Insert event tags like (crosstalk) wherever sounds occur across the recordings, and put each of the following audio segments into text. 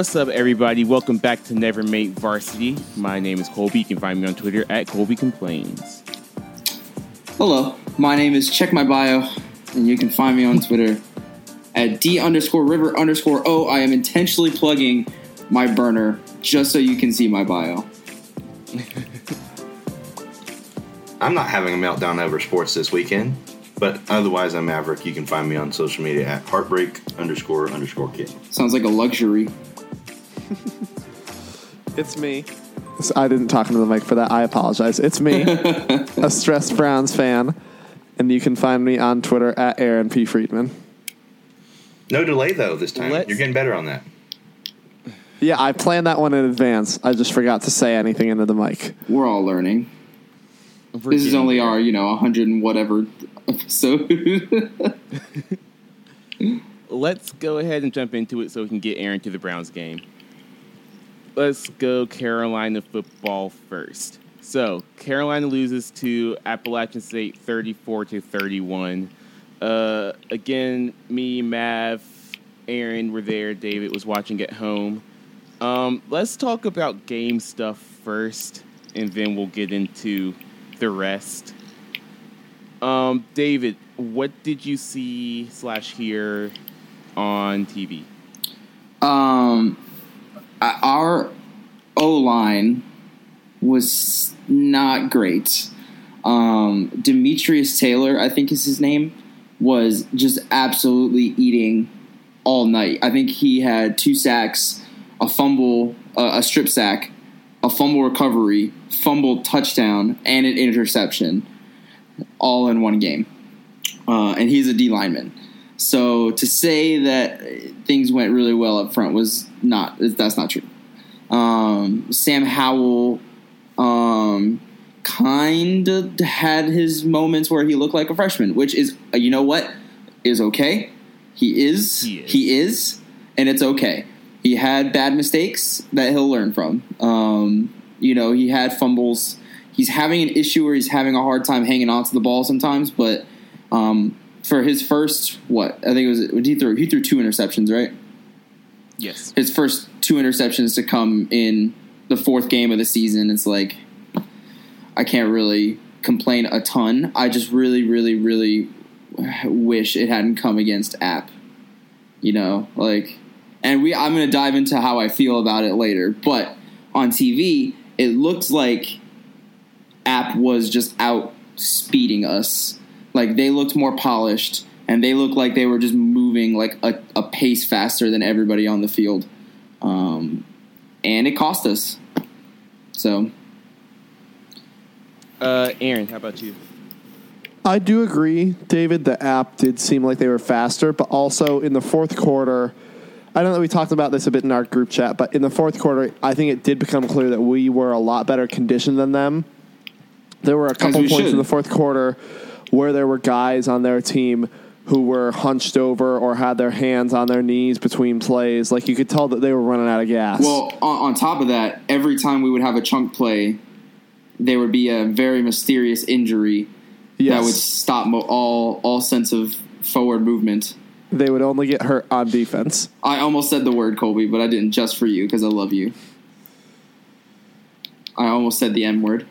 What's up, everybody? Welcome back to Never Made Varsity. My name is Colby. You can find me on Twitter at Colby Complains. Hello, my name is Check My Bio, and you can find me on Twitter at D underscore river underscore O. I am intentionally plugging my burner just so you can see my bio. (laughs) I'm not having a meltdown over sports this weekend, but otherwise I'm Maverick. You can find me on social media at heartbreak underscore underscore kid. Sounds like a luxury. (laughs) It's me. So I didn't talk into the mic for that. I apologize. It's me, (laughs) a stressed Browns fan, and you can find me on Twitter at Aaron P. Friedman. No delay though this time. Let's- You're getting better on that. Yeah, I planned that one in advance. I just forgot to say anything into the mic. We're all learning. We're This is only there. our, you know, 100 and whatever episode. (laughs) Let's go ahead and jump into it so we can get Aaron to the Browns game. Let's go Carolina football first. So Carolina loses to Appalachian State 34 to 31. Uh, again, me, Mav, Aaron were there. David was watching at home. Um, let's talk about game stuff first, and then we'll get into the rest. Um, David, what did you see slash hear on TV? um, our O line was not great. Um, Demetrius Taylor, I think is his name, was just absolutely eating all night. I think he had two sacks, a fumble, uh, a strip sack, a fumble recovery, fumble touchdown, and an interception, all in one game. Uh, and he's a D lineman. So to say that things went really well up front was not that's not true. Um, Sam Howell um, kind of had his moments where he looked like a freshman, which is uh, you know what is okay. He is, He is. he is, and it's okay. He had bad mistakes that he'll learn from. Um, you know, he had fumbles. He's having an issue where he's having a hard time hanging on to the ball sometimes, but um, for his first what I think it was he threw he threw two interceptions, right? Yes. His first two interceptions to come in the fourth game of the season. It's like I can't really complain a ton. I just really, really, really wish it hadn't come against App. You know, like, and we. I'm to dive into how I feel about it later. But on TV, it looked like App was just out speeding us. Like they looked more polished, and they looked like they were just moving like a, a pace faster than everybody on the field. Um, and it cost us. So Uh, Aaron, how about you? I do agree, David. The app did seem like they were faster, but also in the fourth quarter, I know that we talked about this a bit in our group chat, but in the fourth quarter, I think it did become clear that we were a lot better conditioned than them. There were a couple we points should. in the fourth quarter where there were guys on their team who were hunched over or had their hands on their knees between plays. Like you could tell that they were running out of gas. Well, on, on top of that, every time we would have a chunk play, there would be a very mysterious injury that would stop mo- all all sense of forward movement. they would only get hurt on defense. I almost said the word Colby, but I didn't just for you because I love you. I almost said the M word.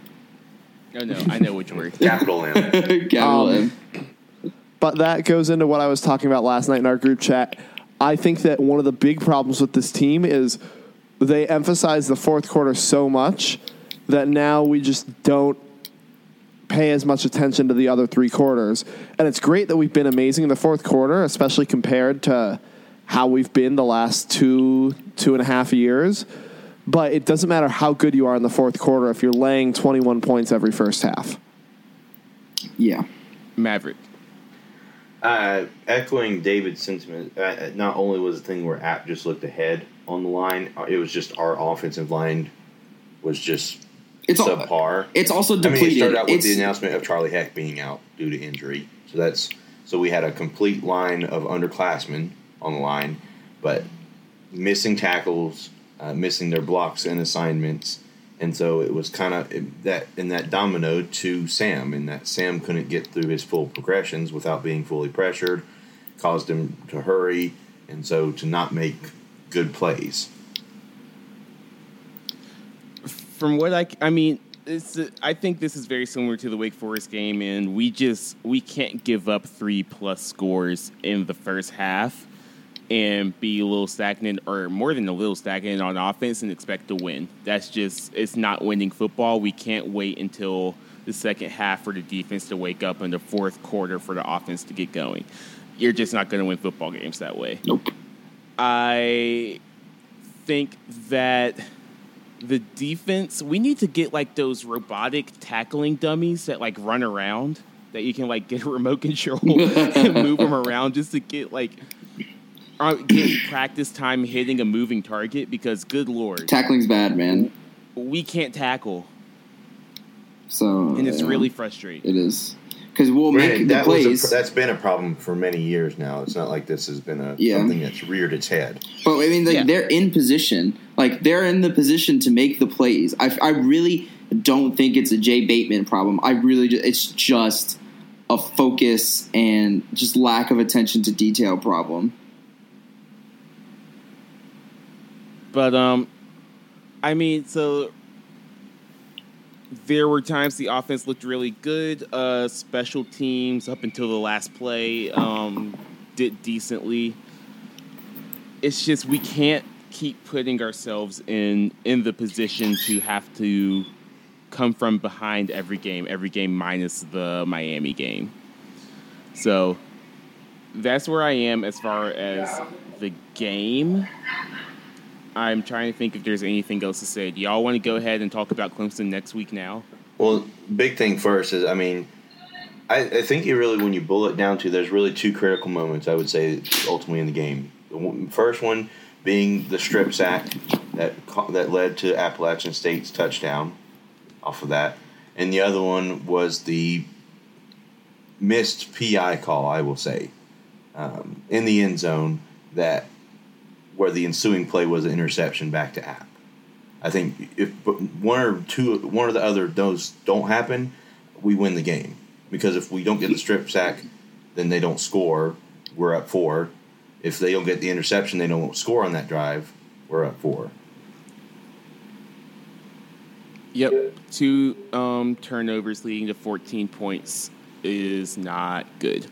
Oh no, I know which word. (laughs) Capital M. (laughs) Capital Um, M. But that goes into what I was talking about last night in our group chat. I think that one of the big problems with this team is they emphasize the fourth quarter so much that now we just don't pay as much attention to the other three quarters. And it's great that we've been amazing in the fourth quarter, especially compared to how we've been the last two, two and a half years. But it doesn't matter how good you are in the fourth quarter if you're laying 21 points every first half. Yeah. Maverick. Uh, echoing David's sentiment, uh, not only was the thing where App just looked ahead on the line, it was just our offensive line was just It's all, subpar. it's also I mean, depleted. it started out with It's- the announcement of Charlie Heck being out due to injury. So that's so we had a complete line of underclassmen on the line, but missing tackles, uh, missing their blocks and assignments, and so it was kind of that in that domino to Sam, in that Sam couldn't get through his full progressions without being fully pressured, caused him to hurry, and so to not make good plays. From what I, I mean, it's, I think this is very similar to the Wake Forest game, and we just we can't give up three plus scores in the first half and be a little stagnant or more than a little stagnant on offense and expect to win. That's just it's not winning football. We can't wait until the second half for the defense to wake up and the fourth quarter for the offense to get going. You're just not going to win football games that way. Nope. I think that the defense we need to get like those robotic tackling dummies that like run around that you can like get a (laughs) remote control (laughs) and move them around just to get like get (coughs) practice time hitting a moving target because good lord Tackling's bad, man. we can't tackle So and it's yeah, really frustrating it is because we'll make the that was plays. a, that's been a problem for many years now. It's not like this has been a Yeah. something that's reared its head. But I mean, like Yeah. they're in position, like they're in the position to make the plays. I, I really don't think it's a Jay Bateman problem. I really, ju- it's just a focus and just lack of attention to detail problem. But um, I mean, so there were times the offense looked really good. Uh, special teams up until the last play um, did decently. It's just we can't keep putting ourselves in in the position to have to come from behind every game, every game minus the Miami game. So that's where I am as far as the game. I'm trying to think if there's anything else to say. Do y'all want to go ahead and talk about Clemson next week now? Well, big thing first is, I mean, I, I think you really, when you boil it down to, there's really two critical moments. I would say ultimately in the game. The first one being the strip sack that that led to Appalachian State's touchdown off of that, and the other one was the missed PI call. I will say um, in the end zone that where the ensuing play was an interception back to App. I think if one or two, one or the other those don't happen, we win the game. Because if we don't get the strip sack, then they don't score. We're up four. If they don't get the interception, they don't score on that drive. We're up four. Yep. Two um, turnovers leading to 14 points is not good.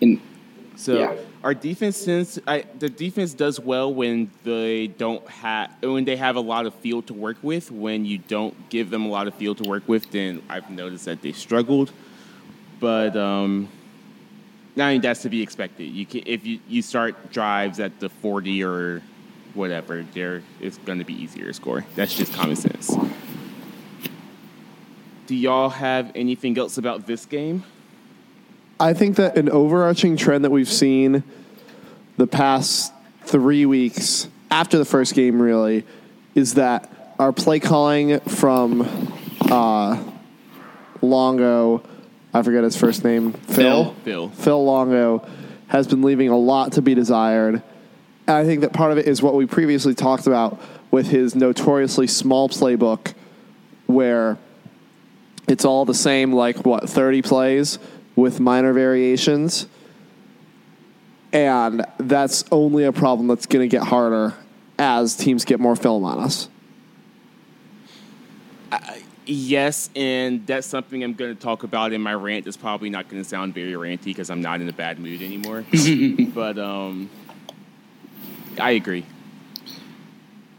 And So Yeah. Our defense tends I, the defense does well when they don't have when they have a lot of field to work with. When you don't give them a lot of field to work with, then I've noticed that they struggled. But um, I mean that's to be expected. You can, if you, you start drives at the 40 or whatever, there it's going to be easier to score. That's just common sense. Do y'all have anything else about this game? I think that an overarching trend that we've seen the past three weeks after the first game, really, is that our play calling from uh, Longo, I forget his first name, Phil. Phil. Phil Longo has been leaving a lot to be desired. And I think that part of it is what we previously talked about with his notoriously small playbook, where it's all the same, like what, 30 plays with minor variations. And that's only a problem that's going to get harder as teams get more film on us. Yes, and that's something I'm going to talk about in my rant. It's probably not going to sound very ranty because I'm not in a bad mood anymore. (laughs) but um, I agree.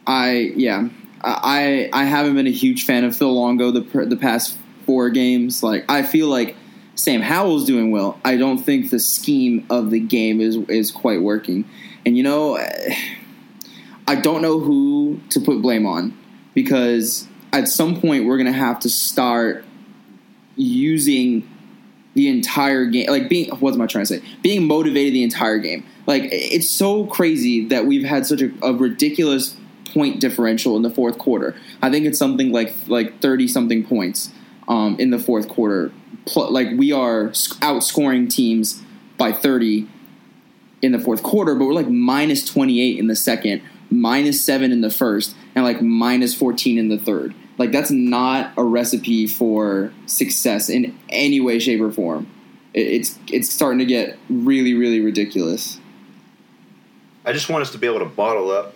I yeah, I I haven't been a huge fan of Phil Longo the the past four games. Like I feel like Sam Howell's doing well. I don't think the scheme of the game is is quite working. And you know, I don't know who to put blame on because at some point we're gonna have to start using the entire game like being what am i trying to say? Being motivated the entire game. Like it's so crazy that we've had such a, a ridiculous point differential in the fourth quarter. I think it's something like like 30 something points um, in the fourth quarter. Like we are outscoring teams by 30 in the fourth quarter but we're like minus 28 in the second minus 7 in the first and like minus 14 in the third. Like that's not a recipe for success in any way shape or form. It's it's starting to get really really ridiculous. I just want us to be able to bottle up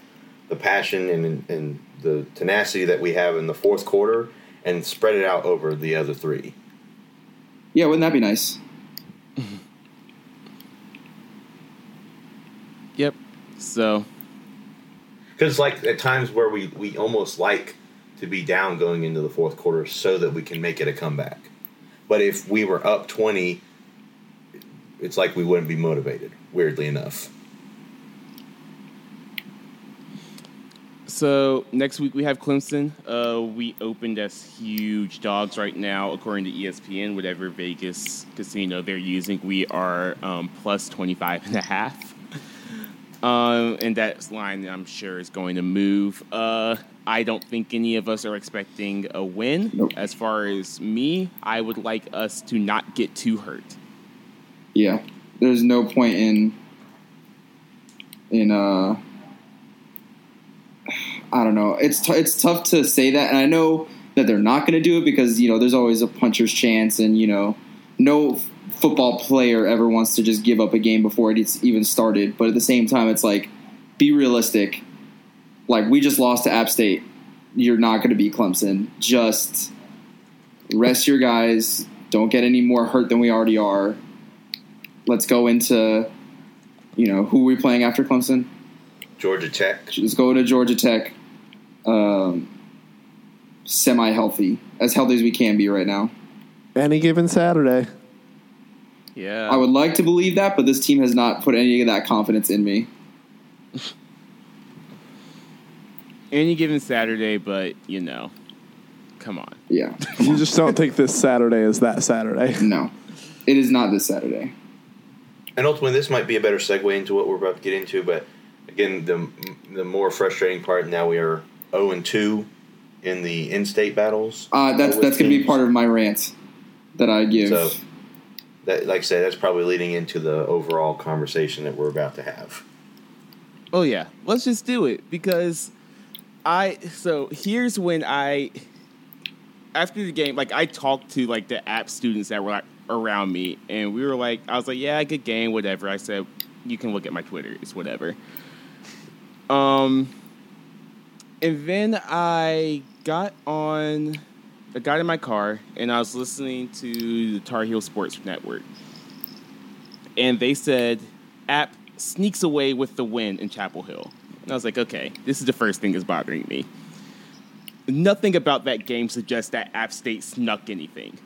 the passion and, and the tenacity that we have in the fourth quarter and spread it out over the other three. Yeah, wouldn't that be nice? (laughs) Yep. So Because like at times where we, we almost like to be down going into the fourth quarter so that we can make it a comeback. But if we were up 20, it's like we wouldn't be motivated, weirdly enough. So next week we have Clemson. Uh, we opened as huge dogs right now, according to ESPN, whatever Vegas casino they're using. We are um, plus 25 and a half. Um, and that line, I'm sure, is going to move. Uh, I don't think any of us are expecting a win. Nope. As far as me, I would like us to not get too hurt. Yeah, there's no point in in uh I don't know. It's t- it's tough to say that, and I know that they're not going to do it because you know there's always a puncher's chance, and you know no f- football player ever wants to just give up a game before it's even started. But at the same time, it's like be realistic. Like we just lost to App State. You're not going to beat Clemson. Just rest your guys. Don't get any more hurt than we already are. Let's go into, you know, who are we playing after Clemson? Georgia Tech. Let's go to Georgia Tech, um, semi healthy, as healthy as we can be right now. Any given Saturday. Yeah. I would like to believe that, but this team has not put any of that confidence in me. (laughs) Any given Saturday, but, you know, come on. Yeah, You just don't think this Saturday is that Saturday. (laughs) no, it is not this Saturday. And ultimately, this might be a better segue into what we're about to get into. But again, the the more frustrating part now we are zero and two in the in-state battles. Uh, that's that's going to be part of my rant that I give. So, that, like I say, that's probably leading into the overall conversation that we're about to have. Oh yeah, let's just do it because I so here's when I after the game like I talked to like the app students that were like, around me and we were like I was like yeah good game whatever I said you can look at my Twitter it's whatever um and then I got on I got in my car and I was listening to the Tar Heel Sports Network and they said app sneaks away with the win in Chapel Hill. And I was like, okay, this is the first thing that's bothering me. Nothing about that game suggests that App State snuck anything.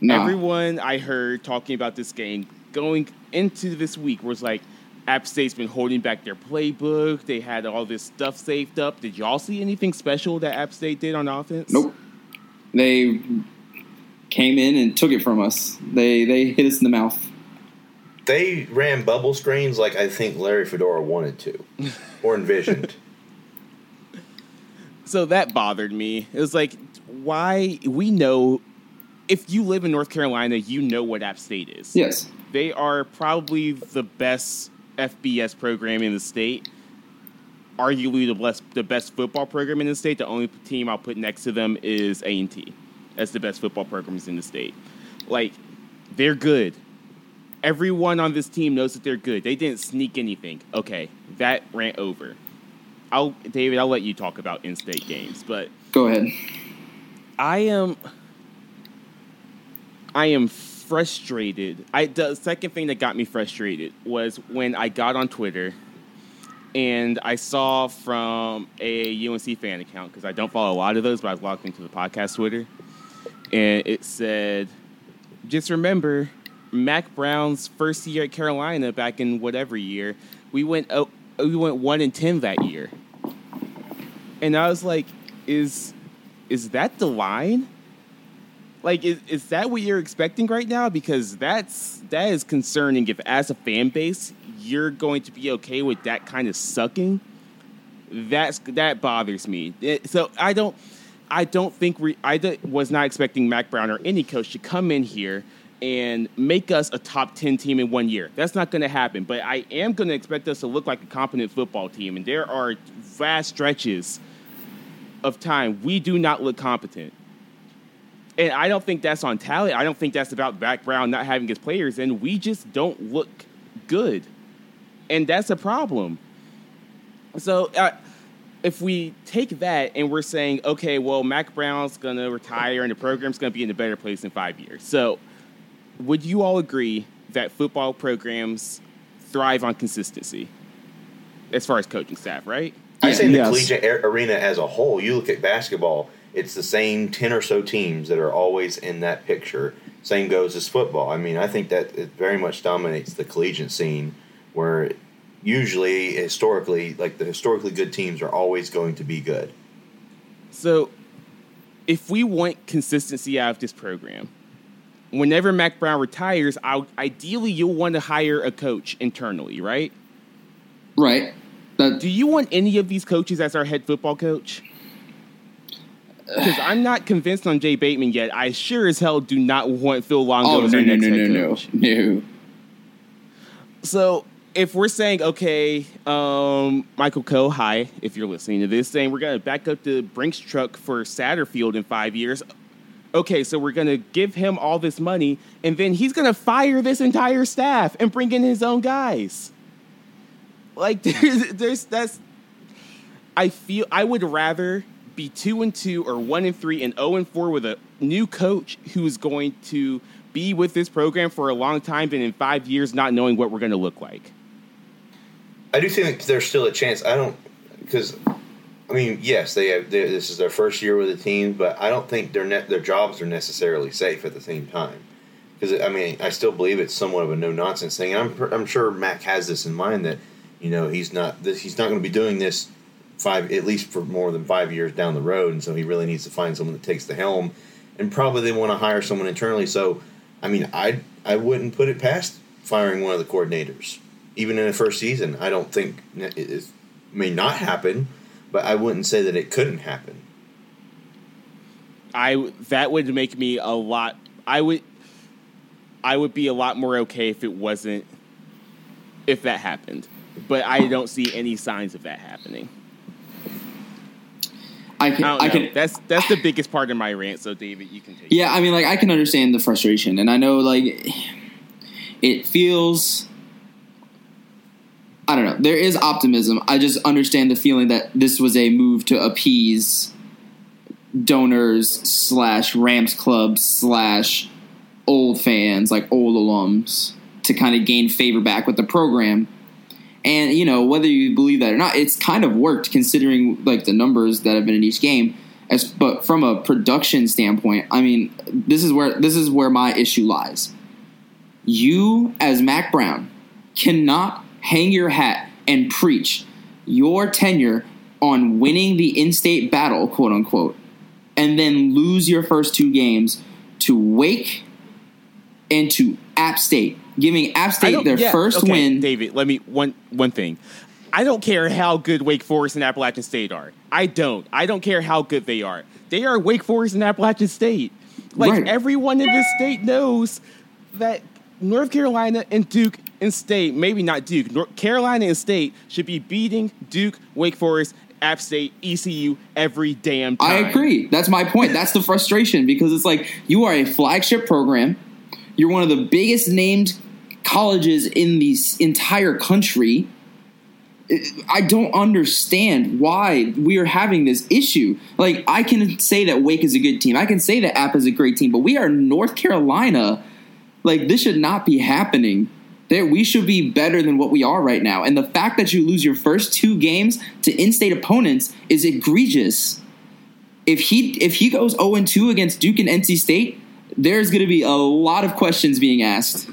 Nah. Everyone I heard talking about this game going into this week was like, App State's been holding back their playbook. They had all this stuff saved up. Did y'all see anything special that App State did on offense? Nope. They came in and took it from us. They they hit us in the mouth. They ran bubble screens like I think Larry Fedora wanted to (laughs) or envisioned. So that bothered me. It was like, why? We know if you live in North Carolina, you know what App State is. Yes. They are probably the best FBS program in the state. Arguably the best, the best football program in the state. The only team I'll put next to them is A and T. That's the best football programs in the state. Like, they're good. Everyone on this team knows that they're good. They didn't sneak anything. Okay, that ran over. I'll David, I'll let you talk about in-state games, but Go ahead. I am I am frustrated. I the second thing that got me frustrated was when I got on Twitter and I saw from a UNC fan account because I don't follow a lot of those, but I was logged into the podcast Twitter, and it said, "Just remember, Mack Brown's first year at Carolina back in whatever year, we went oh, we went one and ten that year." And I was like, "Is is that the line? Like, is, is that what you're expecting right now? Because that's that is concerning. If as a fan base you're going to be okay with that kind of sucking, that's that bothers me. It- so I don't, I don't think we. I d- was not expecting Mack Brown or any coach to come in here and make us a top 10 team in one year. That's not going to happen. But I am going to expect us to look like a competent football team. And there are vast stretches of time we do not look competent. And I don't think that's on talent. I don't think that's about background not having his players in. We just don't look good. And that's a problem. So uh, if we take that and we're saying, okay, well, Mack Brown's going to retire and the program's going to be in a better place in five years. So, would you all agree that football programs thrive on consistency as far as coaching staff, right? I say in the Yes. collegiate arena as a whole, you look at basketball, it's the same 10 or so teams that are always in that picture. Same goes as football. I mean, I think that it very much dominates the collegiate scene where usually, historically, like the historically good teams are always going to be good. So, if we want consistency out of this program, whenever Mack Brown retires, i ideally you'll want to hire a coach internally, right? Right. That Do you want any of these coaches as our head football coach? Because I'm not convinced on Jay Bateman yet. I sure as hell do not want Phil Longo Oh as no our no next no head no no coach. no. So if we're saying, okay, um, Michael Coe, hi, if you're listening to this, saying we're going to back up the Brinks truck for Satterfield in five years. Okay, so we're going to give him all this money, and then he's going to fire this entire staff and bring in his own guys. Like, (laughs) there's, there's that's. I feel I would rather be two and two or one and three and zero and four with a new coach who's going to be with this program for a long time than in five years not knowing what we're going to look like. I do think there's still a chance. I don't because I mean, yes, they have. this is their first year with the team, but I don't think their net, their jobs are necessarily safe at the same time. Because I mean, I still believe it's somewhat of a no nonsense thing, and I'm I'm sure Mack has this in mind that you know he's not this, he's not going to be doing this five at least for more than five years down the road, and so he really needs to find someone that takes the helm, and probably they want to hire someone internally. So, I mean, I I wouldn't put it past firing one of the coordinators even in the first season. I don't think it may not happen, but I wouldn't say that it couldn't happen. I that would make me a lot. I would. I would be a lot more okay if it wasn't. If that happened, but I don't see any signs of that happening. I can I I, can that's that's the biggest part of my rant. So David, you can take. it. Yeah, I mean, like I can understand the frustration, and I know like it feels. I don't know. There is optimism. I just understand the feeling that this was a move to appease donors slash Rams club slash old fans, like old alums, to kind of gain favor back with the program. And you know whether you believe that or not, it's kind of worked considering like the numbers that have been in each game. As but from a production standpoint, I mean, this is where this is where my issue lies. You as Mack Brown cannot hang your hat and preach your tenure on winning the in-state battle, quote unquote, and then lose your first two games to Wake and to App State, giving App State their yeah, first okay, win. David, let me one one thing. I don't care how good Wake Forest and Appalachian State are. I don't. I don't care how good they are. They are Wake Forest and Appalachian State. Like Right. everyone in this state knows that North Carolina and Duke and State, maybe not Duke, North Carolina and State should be beating Duke, Wake Forest, App State, ECU every damn time. I agree. That's my point. That's the frustration because it's like you are a flagship program. You're one of the biggest named colleges in the entire country. Eh, I don't understand why we are having this issue. Like, I can say that Wake is a good team. I can say that App is a great team, but we are North Carolina. Like, this should not be happening. There, we should be better than what we are right now. And the fact that you lose your first two games to in-state opponents is egregious. If he if he goes 0 2 against Duke and NC State, there's going to be a lot of questions being asked.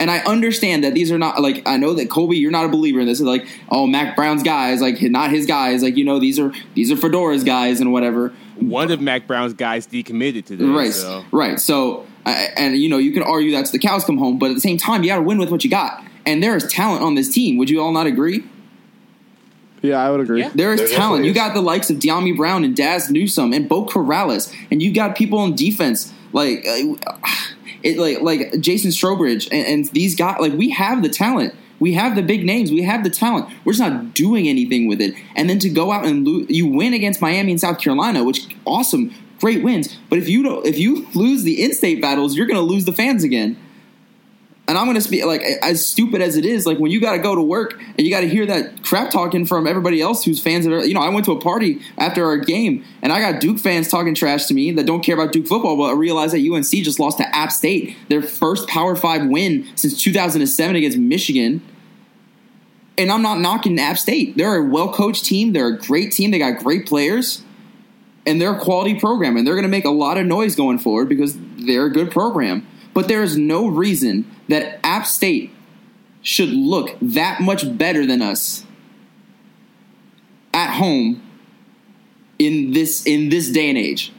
And I understand that these are not like I know that Colby, you're not a believer in this. It's like, oh, Mack Brown's guys, like not his guys. Like you know, these are these are Fedora's guys and whatever. One of Mack Brown's guys decommitted today. Right, So. right. So, uh, and you know, you can argue that's the cows come home, but at the same time, you got to win with what you got. And there is talent on this team. Would you all not agree? Yeah, I would agree. Yeah. There is There talent. definitely You got the likes of Dyami Brown and Dazz Newsome and Beau Corrales, and you got people on defense like uh, it, like like Jason Strowbridge and, and these guys. Like we have the talent. We have the big names. We have the talent. We're just not doing anything with it. And then to go out and lose, you win against Miami and South Carolina, which awesome, great wins. But if you don't, if you (laughs) lose the in-state battles, you're going to lose the fans again. And I'm going to speak like as stupid as it is. Like when you got to go to work and you got to hear that crap talking from everybody else who's fans of you know. I went to a party after our game and I got Duke fans talking trash to me that don't care about Duke football, but I realized that UNC just lost to App State, their first Power Five win since 2007 against Michigan. And I'm not knocking App State. They're a well coached team. They're a great team. They got great players. And they're a quality program. And they're going to make a lot of noise going forward because they're a good program. But there is no reason that App State should look that much better than us at home in this in this day and age.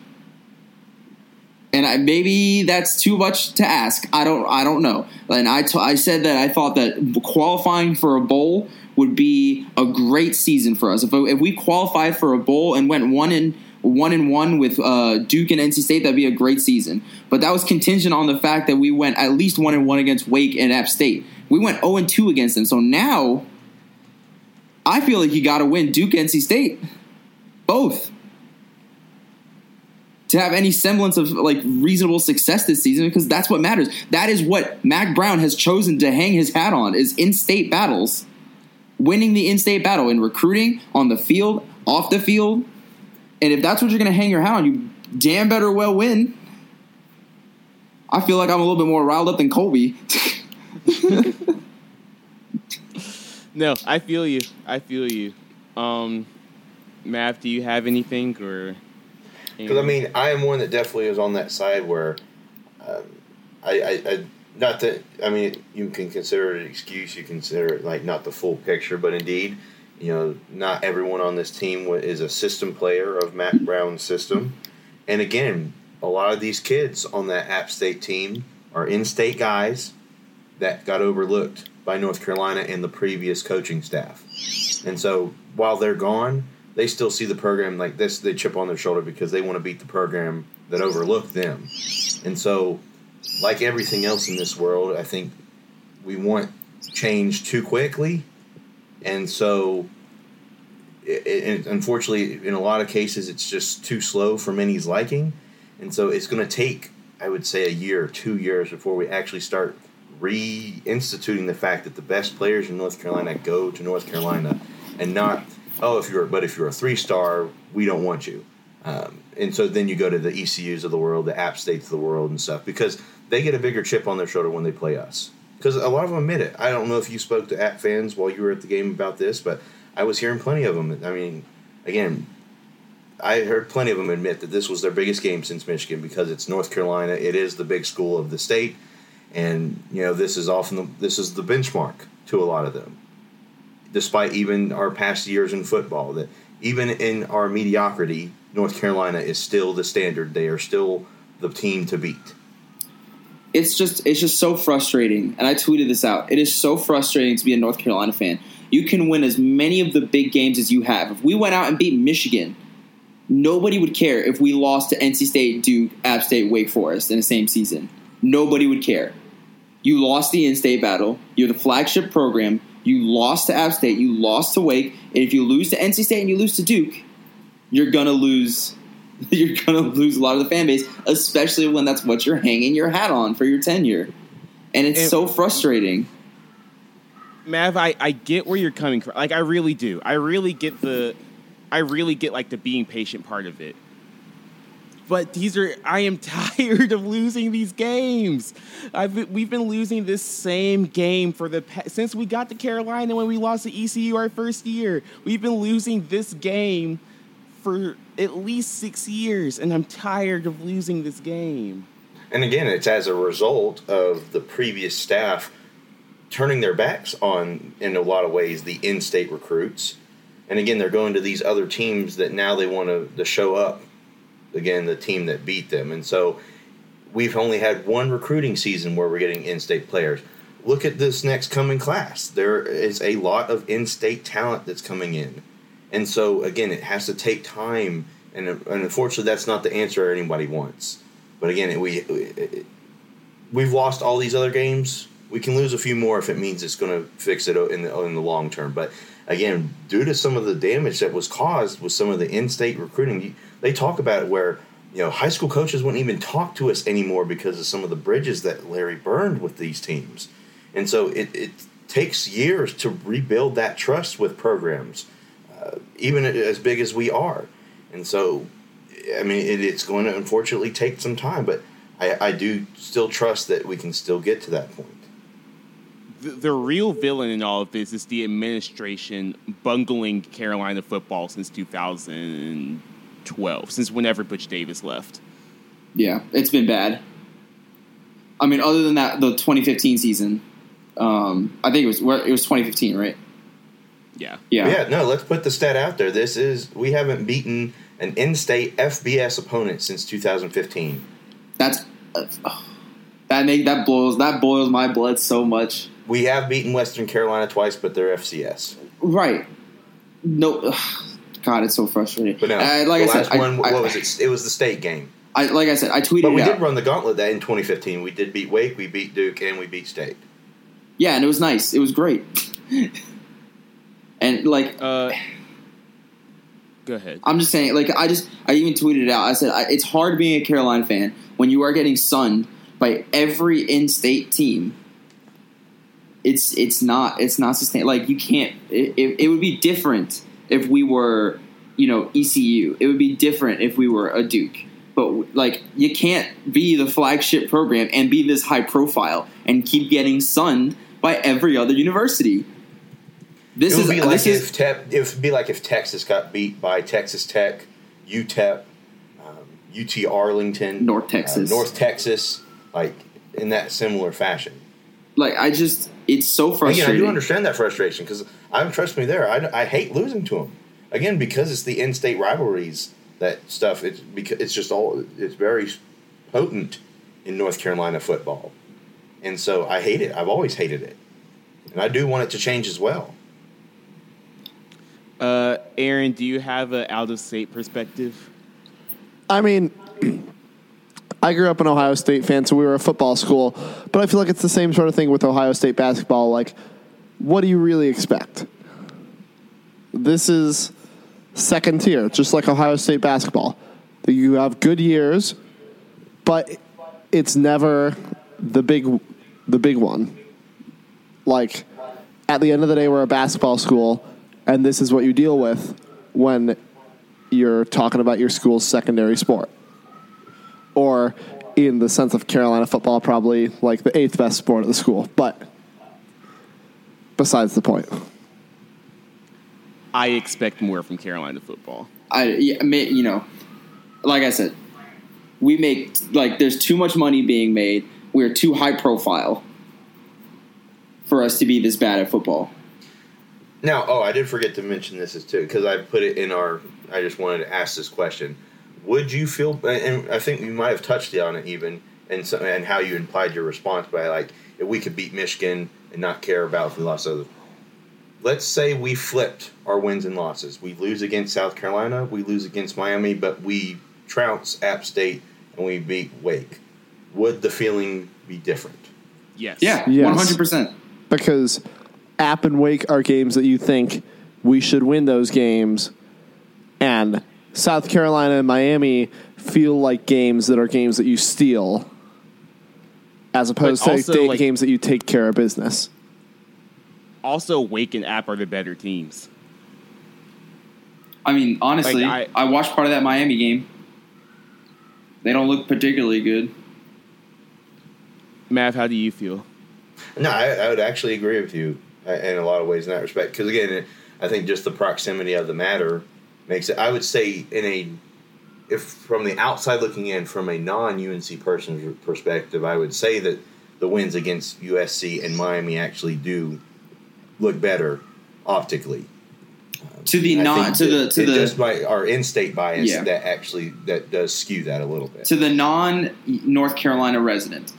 And I, maybe that's too much to ask. I don't. I don't know. And I, t- I said that I thought that qualifying for a bowl would be a great season for us. If, if we qualified for a bowl and went one in one and one with uh, Duke and NC State, that'd be a great season. But that was contingent on the fact that we went at least one and one against Wake and App State. We went zero and two against them. So now, I feel like you got to win Duke, NC State, both, to have any semblance of like reasonable success this season because that's what matters. That is what Mack Brown has chosen to hang his hat on is in-state battles, winning the in-state battle in recruiting, on the field, off the field and if that's what you're going to hang your hat on, you damn better well win. I feel like I'm a little bit more riled up than Colby. (laughs) no, I feel you. I feel you. Um, Mav, do you have anything or? Because I mean, I am one that definitely is on that side where, um, I, I, I, not that I mean, you can consider it an excuse. You consider it like not the full picture, but indeed, you know, not everyone on this team is a system player of Mack Brown's system. And again, a lot of these kids on that App State team are in state guys that got overlooked by North Carolina and the previous coaching staff. And so while they're gone, they still see the program like this, they chip on their shoulder because they want to beat the program that overlooked them. And so, like everything else in this world, I think we want change too quickly and so it, it, unfortunately, in a lot of cases, it's just too slow for many's liking, and so it's going to take, I would say, a year or two years before we actually start reinstituting the fact that the best players in North Carolina go to North Carolina, and not oh if you're but if you're a three star, we don't want you. Um, and so then you go to the ECUs of the world, the App States of the world, and stuff because they get a bigger chip on their shoulder when they play us because a lot of them admit it. I don't know if you spoke to App fans while you were at the game about this, but I was hearing plenty of them. I mean, again, I heard plenty of them admit that this was their biggest game since Michigan because it's North Carolina. It is the big school of the state, and you know this is often the, this is the benchmark to a lot of them. Despite even our past years in football, that even in our mediocrity, North Carolina is still the standard. They are still the team to beat it's just it's just so frustrating. And I tweeted this out. It is so frustrating to be a North Carolina fan. You can win as many of the big games as you have. If we went out and beat Michigan, nobody would care if we lost to NC State, Duke, App State, Wake Forest in the same season. Nobody would care. You lost the in-state battle. You're the flagship program. You lost to App State. You lost to Wake. And if you lose to NC State and you lose to Duke, you're gonna lose (laughs) you're going to lose a lot of the fan base, especially when that's what you're hanging your hat on for your tenure. And it's and, so frustrating. Mav, I, I get where you're coming from. Like, I really do. I really get the, I really get like the being patient part of it. But these are, I am (laughs) tired of losing these games. I've we've been losing this same game for the since we got to Carolina when we lost to ECU our first year. We've been losing this game for at least six years, and I'm tired of losing this game. And again, it's as a result of the previous staff turning their backs on, in a lot of ways, the in state recruits. And again, they're going to these other teams that now they want to, to show up, again, the team that beat them. And so we've only had one recruiting season where we're getting in state players. Look at this next coming class. There is a lot of in state talent that's coming in. And so, again, it has to take time and, and unfortunately, that's not the answer anybody wants. But again, we we've lost all these other games. We can lose a few more if it means it's going to fix it in the in the long term. But again, due to some of the damage that was caused with some of the in-state recruiting, they talk about it where you know high school coaches wouldn't even talk to us anymore because of some of the bridges that Larry burned with these teams. and so it, it takes years to rebuild that trust with programs, uh, even as big as we are. And so, I mean, it, it's going to unfortunately take some time, but I, I do still trust that we can still get to that point. The, the real villain in all of this is the administration bungling Carolina football since 2012, since whenever Butch Davis left. Yeah, it's been bad. I mean, other than that, the 2015 season, um, I think it was it was 2015, right? Yeah. Yeah. Yeah, no, let's put the stat out there. This is we haven't beaten an in-state FBS opponent since 2015. That's uh, that make that boils that boils my blood so much. We have beaten Western Carolina twice, but they're FCS. Right. No. ugh, God, it's so frustrating. But no, I, like the I said, last I- one, I, what was it? It was the state game. I, like I said, I tweeted But we it did out. run the gauntlet that in 2015. We did beat Wake, we beat Duke, and we beat State. Yeah, and it was nice. It was great. (laughs) and like, Uh, go ahead. I'm just saying, like, I just, I even tweeted it out. I said, I, it's hard being a Carolina fan when you are getting sunned by every in-state team. It's, it's not, it's not sustainable. Like, you can't. It, it, it would be different if we were, you know, ECU. It would be different if we were a Duke. But like, you can't be the flagship program and be this high profile and keep getting sunned by every other university. This it would is be like this if is Tep, it would be like if Texas got beat by Texas Tech, UTEP, um, UT Arlington, North Texas. uh, North Texas, like in that similar fashion. like I just it's so Again, frustrating. I do understand that frustration because I'm trust me there. I, I hate losing to them again because it's the in-state rivalries that stuff. It's because it's just all it's very potent in North Carolina football, and so I hate it. I've always hated it, and I do want it to change as well. Uh, Aaron, do you have an out of state perspective? I mean, (clears throat) I grew up an Ohio State fan, so we were a football school. But I feel like it's the same sort of thing with Ohio State basketball. Like, what do you really expect? This is second tier, just like Ohio State basketball. You have good years, but it's never the big, the big one. Like, at the end of the day, we're a basketball school, and this is what you deal with when you're talking about your school's secondary sport. Or in the sense of Carolina football, probably like the eighth best sport at the school. But besides the point. I expect more from Carolina football. I yeah, you know, like I said, we make like there's too much money being made. We're too high profile for us to be this bad at football. Now, oh, I did forget to mention this as too because I put it in our. I just wanted to ask this question: Would you feel? And I think you might have touched on it even, and so, and how you implied your response by like if we could beat Michigan and not care about if we lost other. Let's say we flipped our wins and losses. We lose against South Carolina, we lose against Miami, but we trounce App State and we beat Wake. Would the feeling be different? Yes. Yeah, Yes. one hundred percent. Because App and Wake are games that you think we should win those games. And South Carolina and Miami feel like games that are games that you steal. As opposed But to also, like- games that you take care of business. Also, Wake and App are the better teams. I mean, honestly, Like, I, watched part of that Miami game. They don't look particularly good. Mav, how do you feel? No, I, I would actually agree with you in a lot of ways in that respect. Because again, I think just the proximity of the matter makes it. I would say in a if from the outside looking in, from a non UNC person's perspective, I would say that the wins against USC and Miami actually do look better optically. To the I non to the to the just by our in-state bias Yeah. that actually that does skew that a little bit. to the non North Carolina resident,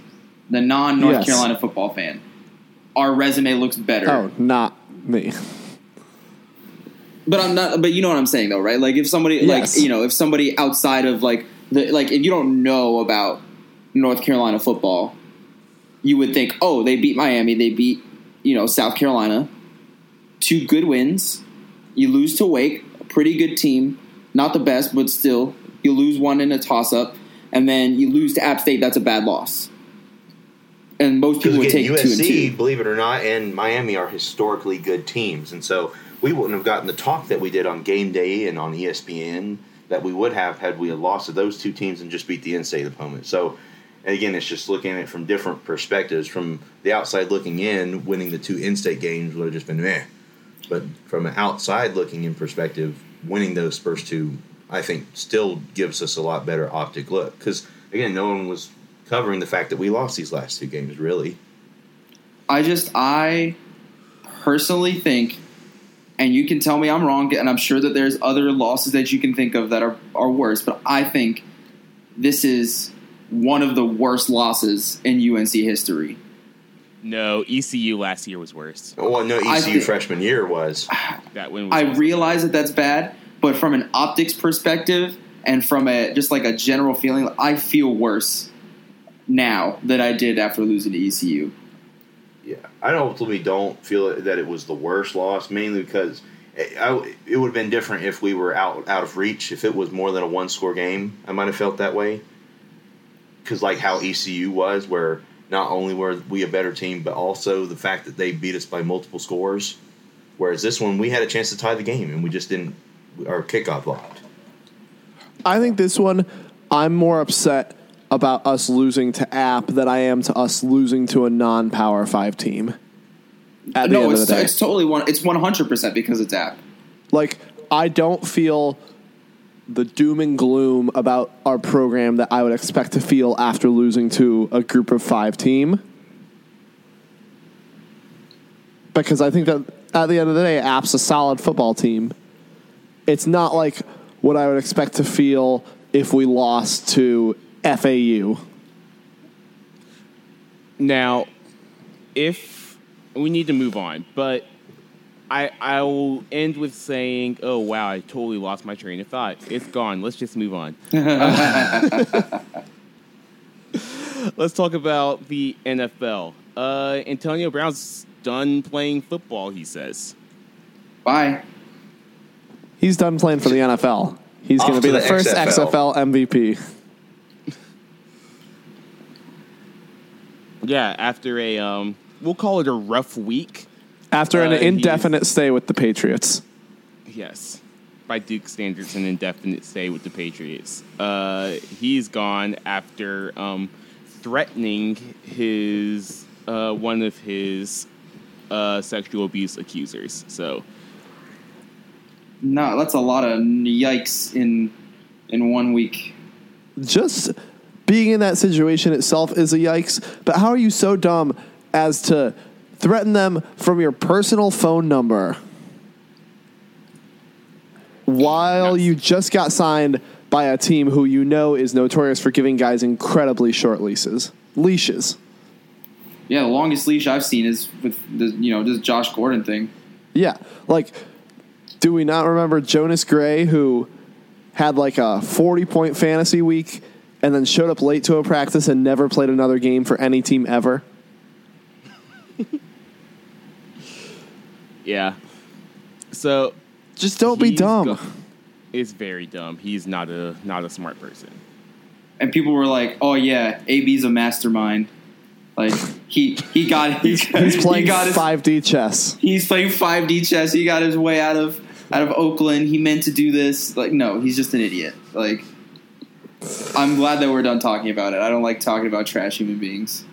the non North Yes. Carolina football fan, our resume looks better. Oh, not me. But I'm not. But you know what I'm saying, though, right? Like if somebody, Yes. like you know, if somebody outside of like the like, if you don't know about North Carolina football, you would think, oh, they beat Miami, they beat you know South Carolina, two good wins. You lose to Wake, a pretty good team, not the best, but still, you lose one in a toss up, and then you lose to App State. That's a bad loss. And most people would take two USC, two. believe it or not, and Miami are historically good teams, and so we wouldn't have gotten the talk that we did on game day and on ESPN that we would have had we had lost to those two teams and just beat the in-state opponent. So, again, it's just looking at it from different perspectives. From the outside looking in, winning the two in-state games would have just been meh. But from an outside looking in perspective, winning those first two, I think, still gives us a lot better optic look. Because again, no one was covering the fact that we lost these last two games. Really, I just I personally think, and you can tell me I'm wrong, and I'm sure that there's other losses that you can think of that are are worse, but I think this is one of the worst losses in UNC history. No, ECU last year was worse. Oh, well, no, ECU think- freshman year was. That win was I worse. realize that that's bad, but from an optics perspective and from a just like a general feeling, I feel worse now than I did after losing to ECU. Yeah, I ultimately don't feel that it was the worst loss, mainly because it, I, it would have been different if we were out out of reach. If it was more than a one score game, I might have felt that way. Because like how ECU was, where not only were we a better team, but also the fact that they beat us by multiple scores. Whereas this one, we had a chance to tie the game, and we just didn't. Our kickoff blocked. I think this one, I'm more upset about us losing to App than I am to us losing to a non-Power Five team. At the no, end of it's, the day, it's totally one. It's one hundred percent because it's app. like I don't feel the doom and gloom about our program that I would expect to feel after losing to a group of five team. Because I think that at the end of the day, App's a solid football team. It's not like what I would expect to feel if we lost to FAU. Now, if we need to move on, but I I will end with saying, "Oh wow, I totally lost my train of thought. It's gone. Let's just move on." (laughs) Let's talk about the NFL. Uh, Antonio Brown's done playing football. He says. Bye. He's done playing for the NFL. He's going to be the, the first XFL. XFL MVP. Yeah, after a um, we'll call it a rough week. After an Uh, he's- indefinite stay with the Patriots. Yes. By Duke standards, an indefinite stay with the Patriots. Uh, he's gone after um, threatening his uh, one of his uh, sexual abuse accusers. So No, that's a lot of yikes in in one week. just being in that situation itself is a yikes. But how are you so dumb as to threaten them from your personal phone number while you just got signed by a team who you know is notorious for giving guys incredibly short leases? Leashes. Yeah, the longest leash I've seen is with the you know this Josh Gordon thing. Yeah. Like, do we not remember Jonas Gray who had like a 40 point fantasy week and then showed up late to a practice and never played another game for any team ever? (laughs) yeah. So Just don't be dumb. go- it's very dumb. He's not a not a smart person. and people were like, "Oh yeah, AB's a mastermind." Like he he got (laughs) He's, he's playing he his, 5D chess. he's playing five D chess. He got his way out of out of Oakland. He meant to do this. Like no, he's just an idiot. Like I'm glad that we're done talking about it. I don't like talking about trash human beings.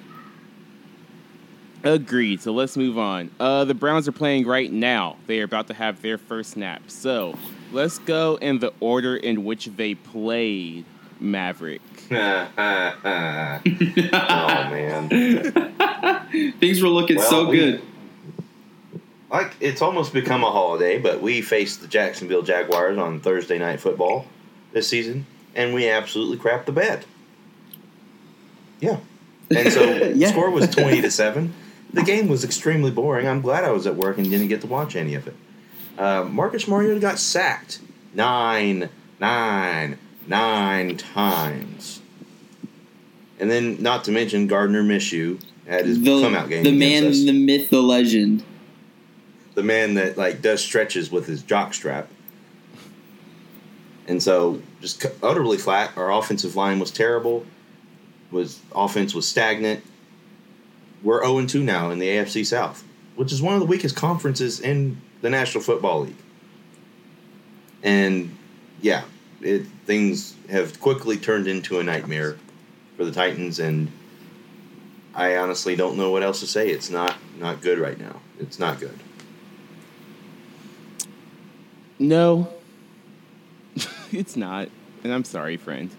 Agreed. So let's move on. Uh, the Browns are playing right now. They are about to have their first snap. So let's go in the order in which they played Maverick. (laughs) oh man. (laughs) Things were looking Well, so we- good. like it's almost become a holiday, but we faced the Jacksonville Jaguars on Thursday night football this season, and we absolutely crapped the bed. Yeah, (laughs) and so Yeah. the score was (laughs) twenty to seven. The game was extremely boring. I'm glad I was at work and didn't get to watch any of it. Uh, Marcus Mariota got sacked nine, nine, nine times, and then not to mention Gardner Minshew had his The, come out game. the man, us the myth, the legend. the man that like does stretches with his jock strap. And so just utterly flat. Our offensive line was terrible. Was offense was stagnant. we're 0 2 now in the AFC South, which is one of the weakest conferences in the National Football League. And yeah, it, things have quickly turned into a nightmare for the Titans, and I honestly don't know what else to say. It's not not good right now. It's not good. No, (laughs) it's not, and I'm sorry, friend.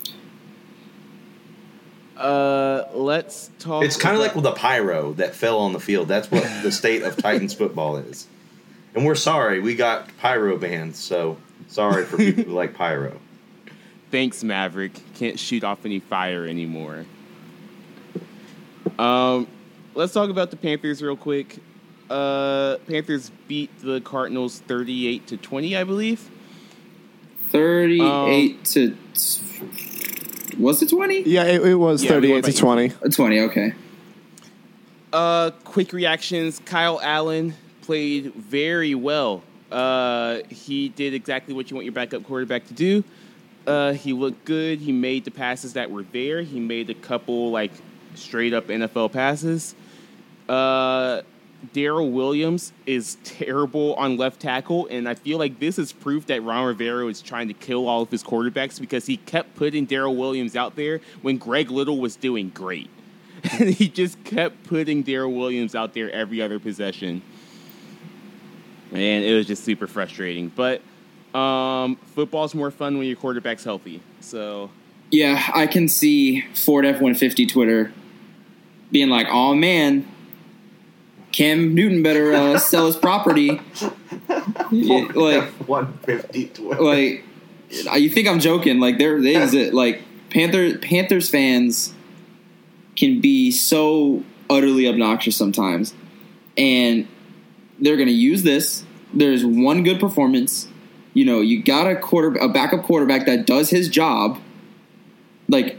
Uh, let's talk. It's kind of like with a pyro that fell on the field. That's what the (laughs) state of Titans football is. And we're sorry, we got pyro bans, so sorry for people who like pyro. (laughs) Thanks, Maverick. Can't shoot off any fire anymore. Um, let's talk about the Panthers real quick. Uh, Panthers beat the Cardinals thirty-eight to twenty, I believe. Thirty-eight Um, to was it twenty? Yeah, it, it was Yeah, 38 went to by 20. Twenty. Okay. Uh, quick reactions. Kyle Allen played very well. Uh, he did exactly what you want your backup quarterback to do. Uh, he looked good. He made the passes that were there. He made a couple like straight up NFL passes. Uh, Daryl Williams is terrible on left tackle, and I feel like this is proof that Ron Rivera is trying to kill all of his quarterbacks because he kept putting Daryl Williams out there when Greg Little was doing great. And (laughs) he just kept putting Daryl Williams out there every other possession. And it was just super frustrating. But um, football's more fun when your quarterback's healthy. So Yeah, I can see Ford F one fifty Twitter being like, "Oh man, Cam Newton better uh, sell his property." (laughs) Like, one fifty like you think I'm joking? Like there, is it. Like Panther Panthers fans can be so utterly obnoxious sometimes, and they're going to use this. There's one good performance. You know, you got a quarter, a backup quarterback that does his job. Like,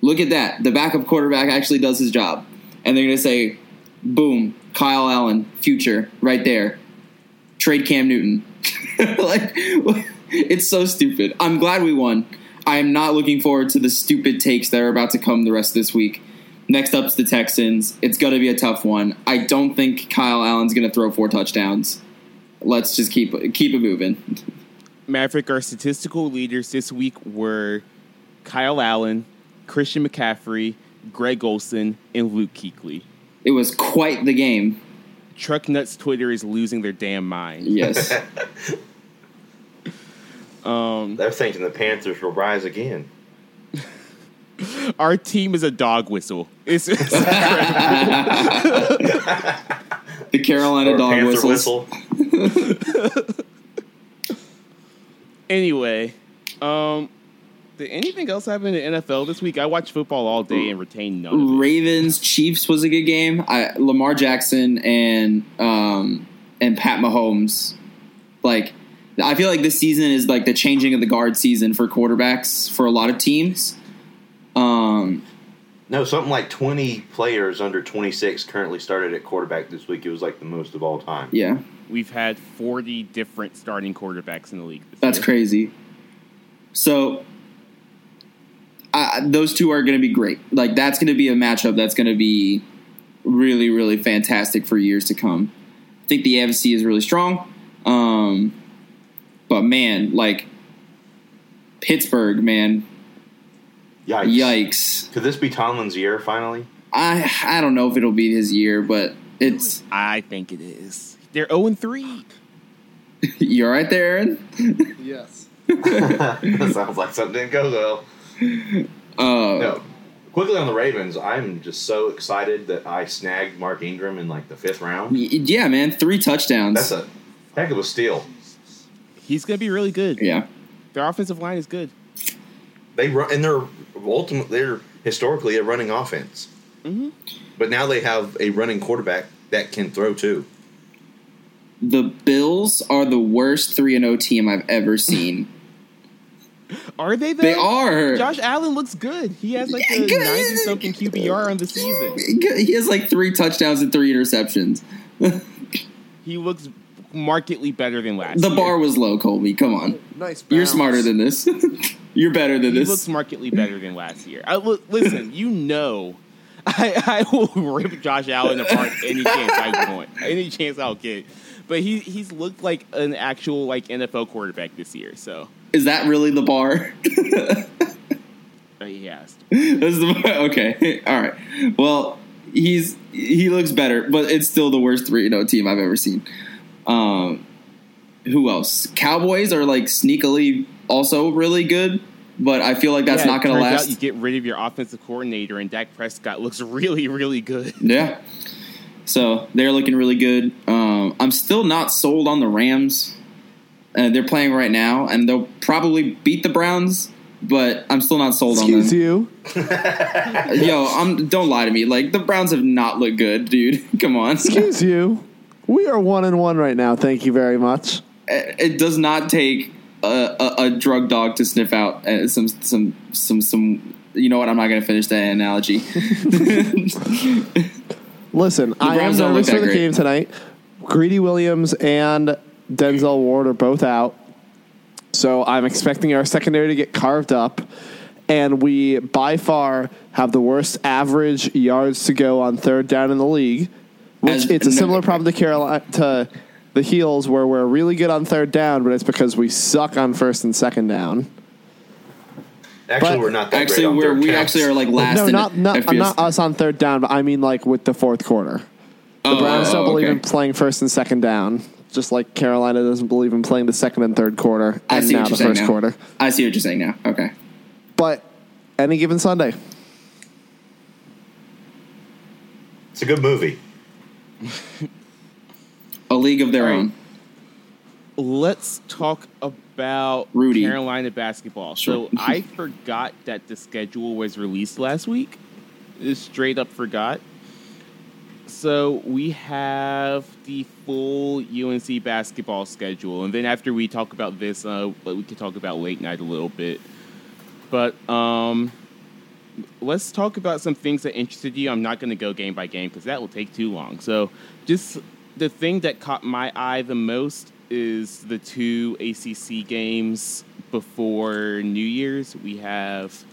look at that. The backup quarterback actually does his job, and they're going to say, "Boom, Kyle Allen, future, right there." Trade Cam Newton. (laughs) like, it's so stupid. I'm glad we won. I am not looking forward to the stupid takes that are about to come the rest of this week. Next up's the Texans. It's going to be a tough one. I don't think Kyle Allen's going to throw four touchdowns. Let's just keep keep it moving. Maverick, our statistical leaders this week were Kyle Allen, Christian McCaffrey, Greg Olsen, and Luke Kuechly. It was quite the game. Truck Nuts Twitter is losing their damn mind. Yes. (laughs) Um, They're thinking the Panthers will rise again. our team is a dog whistle. It's, it's (laughs) the Carolina Or dog whistles. whistle. (laughs) anyway. Um, did anything else happen in the NFL this week? I watched football all day and retained none of it. Ravens Chiefs was a good game. I, Lamar Jackson and um, and Pat Mahomes. Like, I feel like this season is like the changing of the guard season for quarterbacks for a lot of teams. Um, No, something like 20 players under 26 currently started at quarterback this week. It was like the most of all time. yeah, We've had 40 different starting quarterbacks in the league. This that's year. crazy. So, I, those two are going to be great. Like, that's going to be a matchup that's going to be really, really fantastic for years to come. I think the AFC is really strong. Um, but man, like Pittsburgh, man, Yikes. yikes! Could this be Tomlin's year finally? I I don't know if it'll be his year, but it's I think it is. They're 0 and 3. (laughs) you're right there, Aaron. Yes. (laughs) that sounds like something didn't go well. (laughs) Uh, No. Quickly on the Ravens, I'm just so excited that I snagged Mark Ingram in like the fifth round. yeah, man, three touchdowns. That's a heck of a steal. He's going to be really good. yeah, Their offensive line is good. They run, and they're ultimately they're historically a running offense. Mhm. But now they have a running quarterback that can throw too. the Bills are the worst three and O team I've ever seen. Are they though? they are. Josh Allen looks good. He has like a Yeah, 90 something QBR on the season. He has like three touchdowns and three interceptions. He looks markedly better than last year. The year. bar was low, Colby. Come on, Nice. you're smarter than this. (laughs) you're better than this. He this. looks markedly better than last year. I, look, listen, (laughs) you know, I, I will rip Josh Allen apart any chance I want, any chance I'll get. But he he's looked like an actual like NFL quarterback this year. So Is that really the bar? uh, he asked. That's the (laughs) okay. All right. Well, he's he looks better, but it's still the worst three 0 team I've ever seen. Um, who else? Cowboys are like sneakily also really good, but I feel like that's Yeah, not going to last. You get rid of your offensive coordinator, and Dak Prescott looks really really good. (laughs) Yeah. So they're looking really good. Um, I'm still not sold on the Rams. Uh, they're playing right now, and they'll probably beat the Browns. But I'm still not sold Excuse on them. Excuse you. (laughs) Yo, I'm, don't lie to me. Like the Browns have not looked good, dude. (laughs) Come on. Excuse you. We are one and one right now. Thank you very much. It it does not take a, a, a drug dog to sniff out uh, some some some some. You know what? I'm not going to finish that analogy. (laughs) Listen, I am Browns don't nervous for the great. game tonight. Greedy Williams and Denzel Ward are both out. So I'm expecting our secondary to get carved up. And we, by far, have the worst average yards to go on third down in the league. Which As- it's a similar problem to Carolina to the Heels, where we're really good on third down, but it's because we suck on first and second down. Actually, But- we're not that actually, great on we're, third we downs. actually are like last. no, in not not, FPS. not us on third down, but I mean like with the fourth quarter. The Oh, Browns don't oh, believe okay. in playing first and second down, just like Carolina doesn't believe in playing the second and third quarter, I and see now what the you're saying first now. quarter. I see what you're saying now. Okay. But any given Sunday, It's a good movie. (laughs) A league of their All right. own. Let's talk about Rudy. Carolina basketball. Sure. So I forgot that the schedule was released last week. Just straight up forgot. So we have the full UNC basketball schedule, and then after we talk about this, uh, we could talk about late night a little bit. But um, let's talk about some things that interested you. I'm not going to go game by game because that will take too long. So, just the thing that caught my eye the most is the two ACC games before New Year's. We have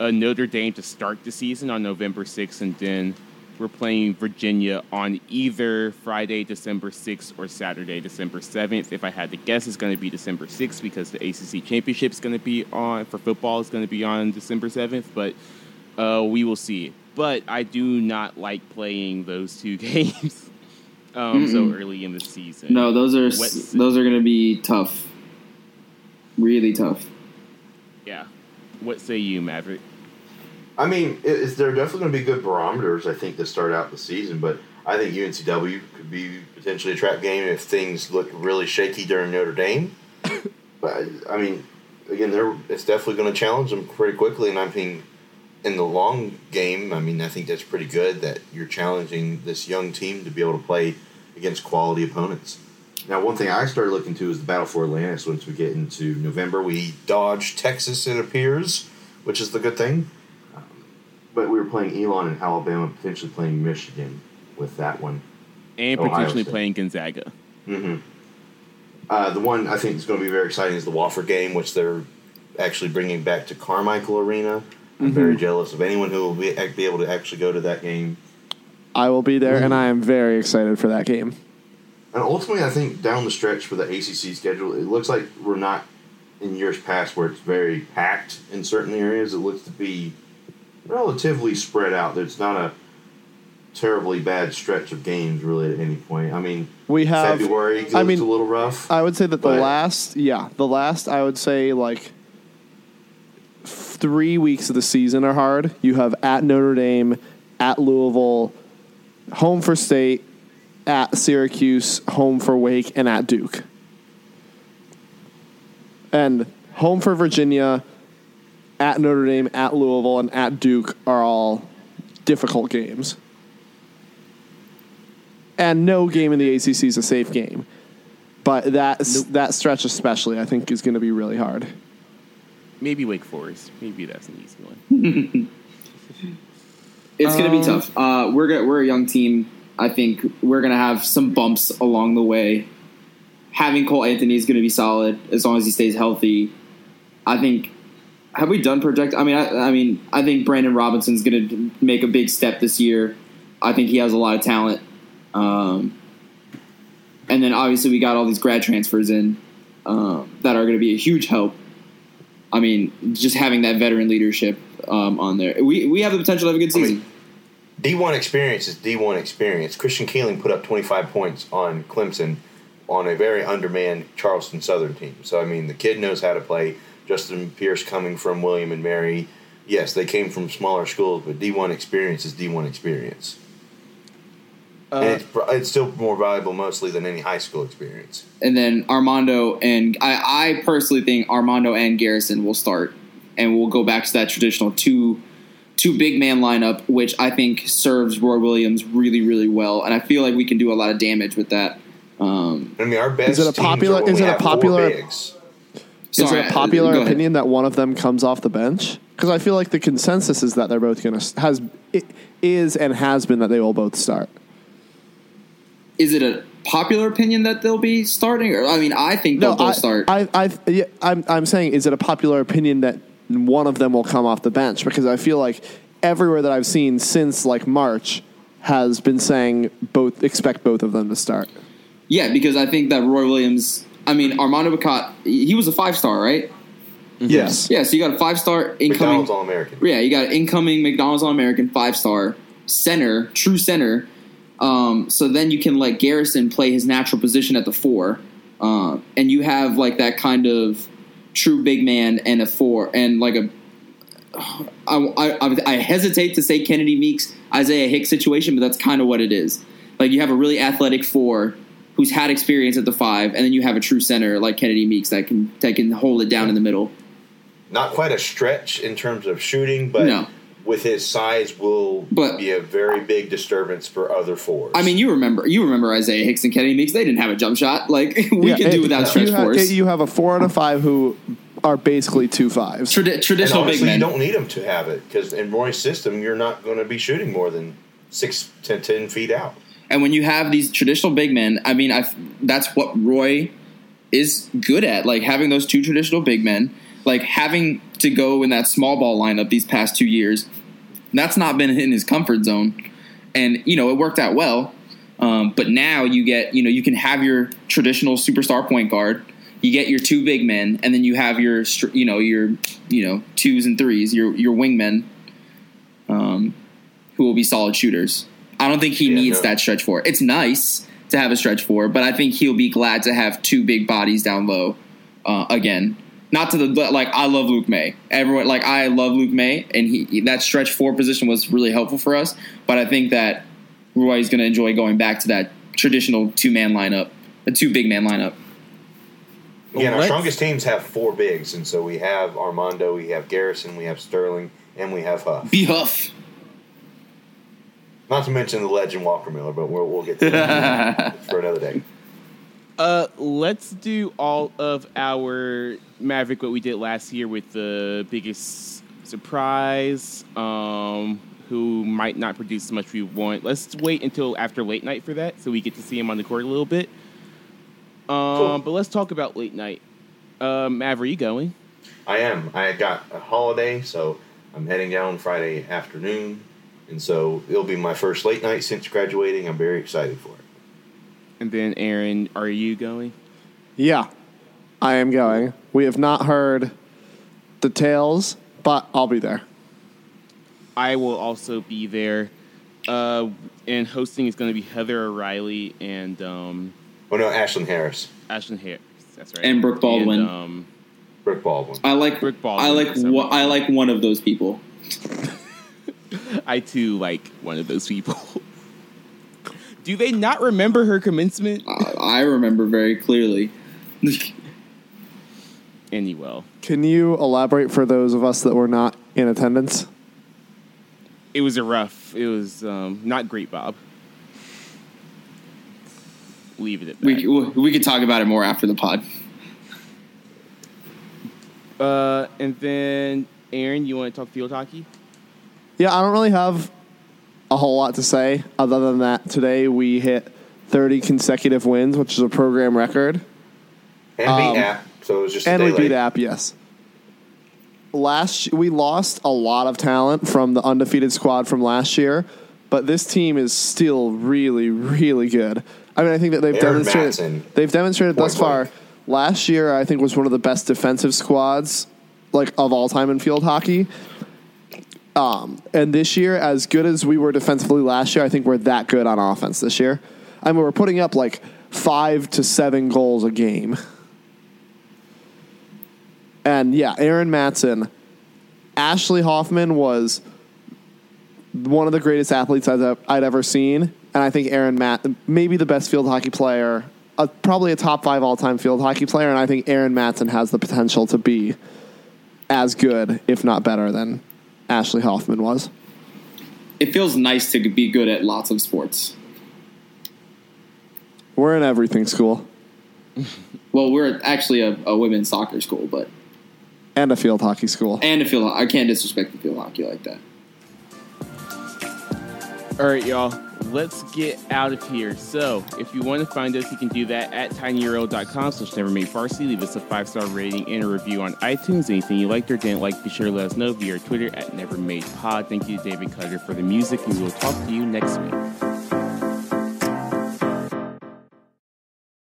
uh, Notre Dame to start the season on November 6th, and then we're playing Virginia on either Friday, December 6th, or Saturday, December 7th. If I had to guess, it's going to be December 6th because the ACC championship is going to be on for football. is going to be on December 7th, but uh, we will see. But I do not like playing those two (laughs) games um, so early in the season. No, those are those are going to be tough. Really tough. Yeah. What say you, Maverick? I mean, it, it's, they're definitely going to be good barometers, I think, to start out the season. But I think UNCW could be potentially a trap game if things look really shaky during Notre Dame. (coughs) but I mean, again, they're it's definitely going to challenge them pretty quickly. And I think in the long game, I mean, I think that's pretty good that you're challenging this young team to be able to play against quality opponents. Now, one thing I started looking to is the battle for Atlantis. Once we get into November, we dodge Texas, it appears, which is the good thing. But we were playing Elon and Alabama, potentially playing Michigan with that one. And Ohio potentially State. playing Gonzaga. Mm-hmm. Uh, the one I think is going to be very exciting is the Wofford game, which they're actually bringing back to Carmichael Arena. I'm very jealous of anyone who will be, be able to actually go to that game. I will be there, and I am very excited for that game. And ultimately, I think down the stretch for the ACC schedule, it looks like we're not in years past where it's very packed in certain areas. It looks to be relatively spread out. There's not a terribly bad stretch of games really at any point. I mean, We have. February I mean, a little rough. I would say that the last, yeah, the last, I would say like three weeks of the season are hard. You have at Notre Dame, at Louisville, home for State, at Syracuse, home for Wake, and at Duke. And home for Virginia, at Notre Dame, at Louisville, and at Duke are all difficult games. And no game in the ACC is a safe game. But that that stretch especially, I think, is going to be really hard. Maybe Wake Forest. Maybe that's an easy one. (laughs) It's going to be Um, tough. Uh, we're go- we're a young team. I think we're going to have some bumps along the way. Having Cole Anthony is going to be solid as long as he stays healthy. I think have we done project? I mean, I, I mean, I think Brandon Robinson's going to make a big step this year. I think he has a lot of talent. Um, and then obviously we got all these grad transfers in um, that are going to be a huge help. I mean, just having that veteran leadership um, on there, we we have the potential to have a good I season. mean, D1 experience is D1 experience. Christian Keeling put up 25 points on Clemson on a very undermanned Charleston Southern team. So, I mean, the kid knows how to play. Justin Pierce coming from William and Mary. Yes, they came from smaller schools, but D1 experience is D1 experience. and Uh, it's, it's still more valuable mostly than any high school experience. and then Armando and I, I personally think Armando and Garrison will start, and we'll go back to that traditional two two big man lineup, which I think serves Roy Williams really really well, and I feel like we can do a lot of damage with that. Um, I mean, our best Is it a popular- are when is we it a have four popular- bigs. Is it a uh, popular opinion that one of them comes off the bench? Because I feel like the consensus is that they're both going to has it is and has been that they will both start. Is it a popular opinion that they'll be starting? Or I mean, I think they'll both I, start. I, I, yeah, I'm, I'm saying, is it a popular opinion that one of them will come off the bench? Because I feel like everywhere that I've seen since like March has been saying both expect both of them to start. yeah, because I think that Roy Williams. I mean, Armando Bacot, he was a five star, right? Yes. Yeah, so you got a five star incoming. McDonald's All American. Yeah, you got an incoming McDonald's All American five star center, true center. Um, so then you can let Garrison play his natural position at the four, uh, and you have like that kind of true big man and a four and like a. I, I, I hesitate to say Kennedy Meeks Isaiah Hicks situation, but that's kind of what it is. Like you have a really athletic four who's had experience at the five, and then you have a true center like Kennedy Meeks that can that can hold it down in the middle. Not quite a stretch in terms of shooting, but No. with his size will But- be a very big disturbance for other fours. I mean, you remember you remember Isaiah Hicks and Kennedy Meeks. They didn't have a jump shot. Like (laughs) we Yeah, can do it- without you stretch have, force. You have a four and a five who are basically two fives. Tradi- and traditional big men. you don't need them to have it because in Roy's system, you're not going to be shooting more than six to ten feet out. And when you have these traditional big men, I mean, I that's what Roy is good at. Like having those two traditional big men, like having to go in that small ball lineup these past two years. That's not been in his comfort zone, and you know it worked out well. Um, but now you get, you know, you can have your traditional superstar point guard. You get your two big men, and then you have your, you know, your, you know, twos and threes, your your wingmen, um, who will be solid shooters. I don't think he Yeah, needs no. that stretch four. It's nice to have a stretch four, but I think he'll be glad to have two big bodies down low uh, again. Not to the like I love Luke Maye. Everyone like I love Luke Maye, and he that stretch four position was really helpful for us. But I think that Roy is going to enjoy going back to that traditional two man lineup, a two big man lineup. Again, our strongest teams have four bigs, and so we have Armando, we have Garrison, we have Sterling, and we have Huff. Be Huff. Not to mention the legend Walker Miller, but we'll, we'll get to that (laughs) for another day. Uh, let's do all of our Maverick what we did last year with the biggest surprise. Um, who might not produce as much we want. Let's wait until after late night for that, so we get to see him on the court a little bit. Um, Cool. but let's talk about late night. Um, Mav, are you going? I am. I got a holiday, so I'm heading down Friday afternoon, and so it'll be my first late night since graduating. I'm very excited for it. And then Aaron, are you going? Yeah, I am going. We have not heard details, but I'll be there. I will also be there. Uh, and hosting is going to be Heather O'Reilly and um, Oh no, Ashlyn Harris, Ashton Harris. That's right. And Brooke Baldwin. And, um, Rick Baldwin. I like Rick Baldwin I like for I like one of those people. (laughs) I too like one of those people. (laughs) Do they not remember her commencement? Uh, I remember very clearly. (laughs) Anyway, Can you elaborate for those of us that were not in attendance? it was a rough. It was um, not great, Bob. Leave it at that. we we could talk about it more after the pod. uh, and then Aaron, you want to talk field hockey? Yeah, I don't really have a whole lot to say other than that today we hit 30 consecutive wins, which is a program record. And Um, beat App, so it was just a And we beat. App, yes. last we lost a lot of talent from the undefeated squad from last year, but this team is still really, really good. I mean, I think that they've Aaron demonstrated Matson, they've demonstrated thus far. blank. Last year, I think was one of the best defensive squads like of all time in field hockey. Um, and this year, as good as we were defensively last year, I think we're that good on offense this year. I mean, we're putting up like five to seven goals a game. And yeah, Erin Matson, Ashley Hoffman was one of the greatest athletes I'd, I'd ever seen, and I think Aaron Matt maybe the best field hockey player, uh, probably a top five all time field hockey player, and I think Erin Matson has the potential to be as good, if not better, than Ashley Hoffman was. It feels nice to be good at lots of sports. We're in everything school Well, we're actually a, a women's soccer school, but and a field hockey school. and a field. I can't disrespect the field hockey like that. All right, y'all. Let's get out of here. So, if you want to find us, you can do that at tinyurl.com slash nevermadevarsity. Leave us a five-star rating and a review on iTunes. Anything you liked or didn't like, be sure to let us know via Twitter at nevermadepod. Thank you to David Cutter for the music, and we will talk to you next week.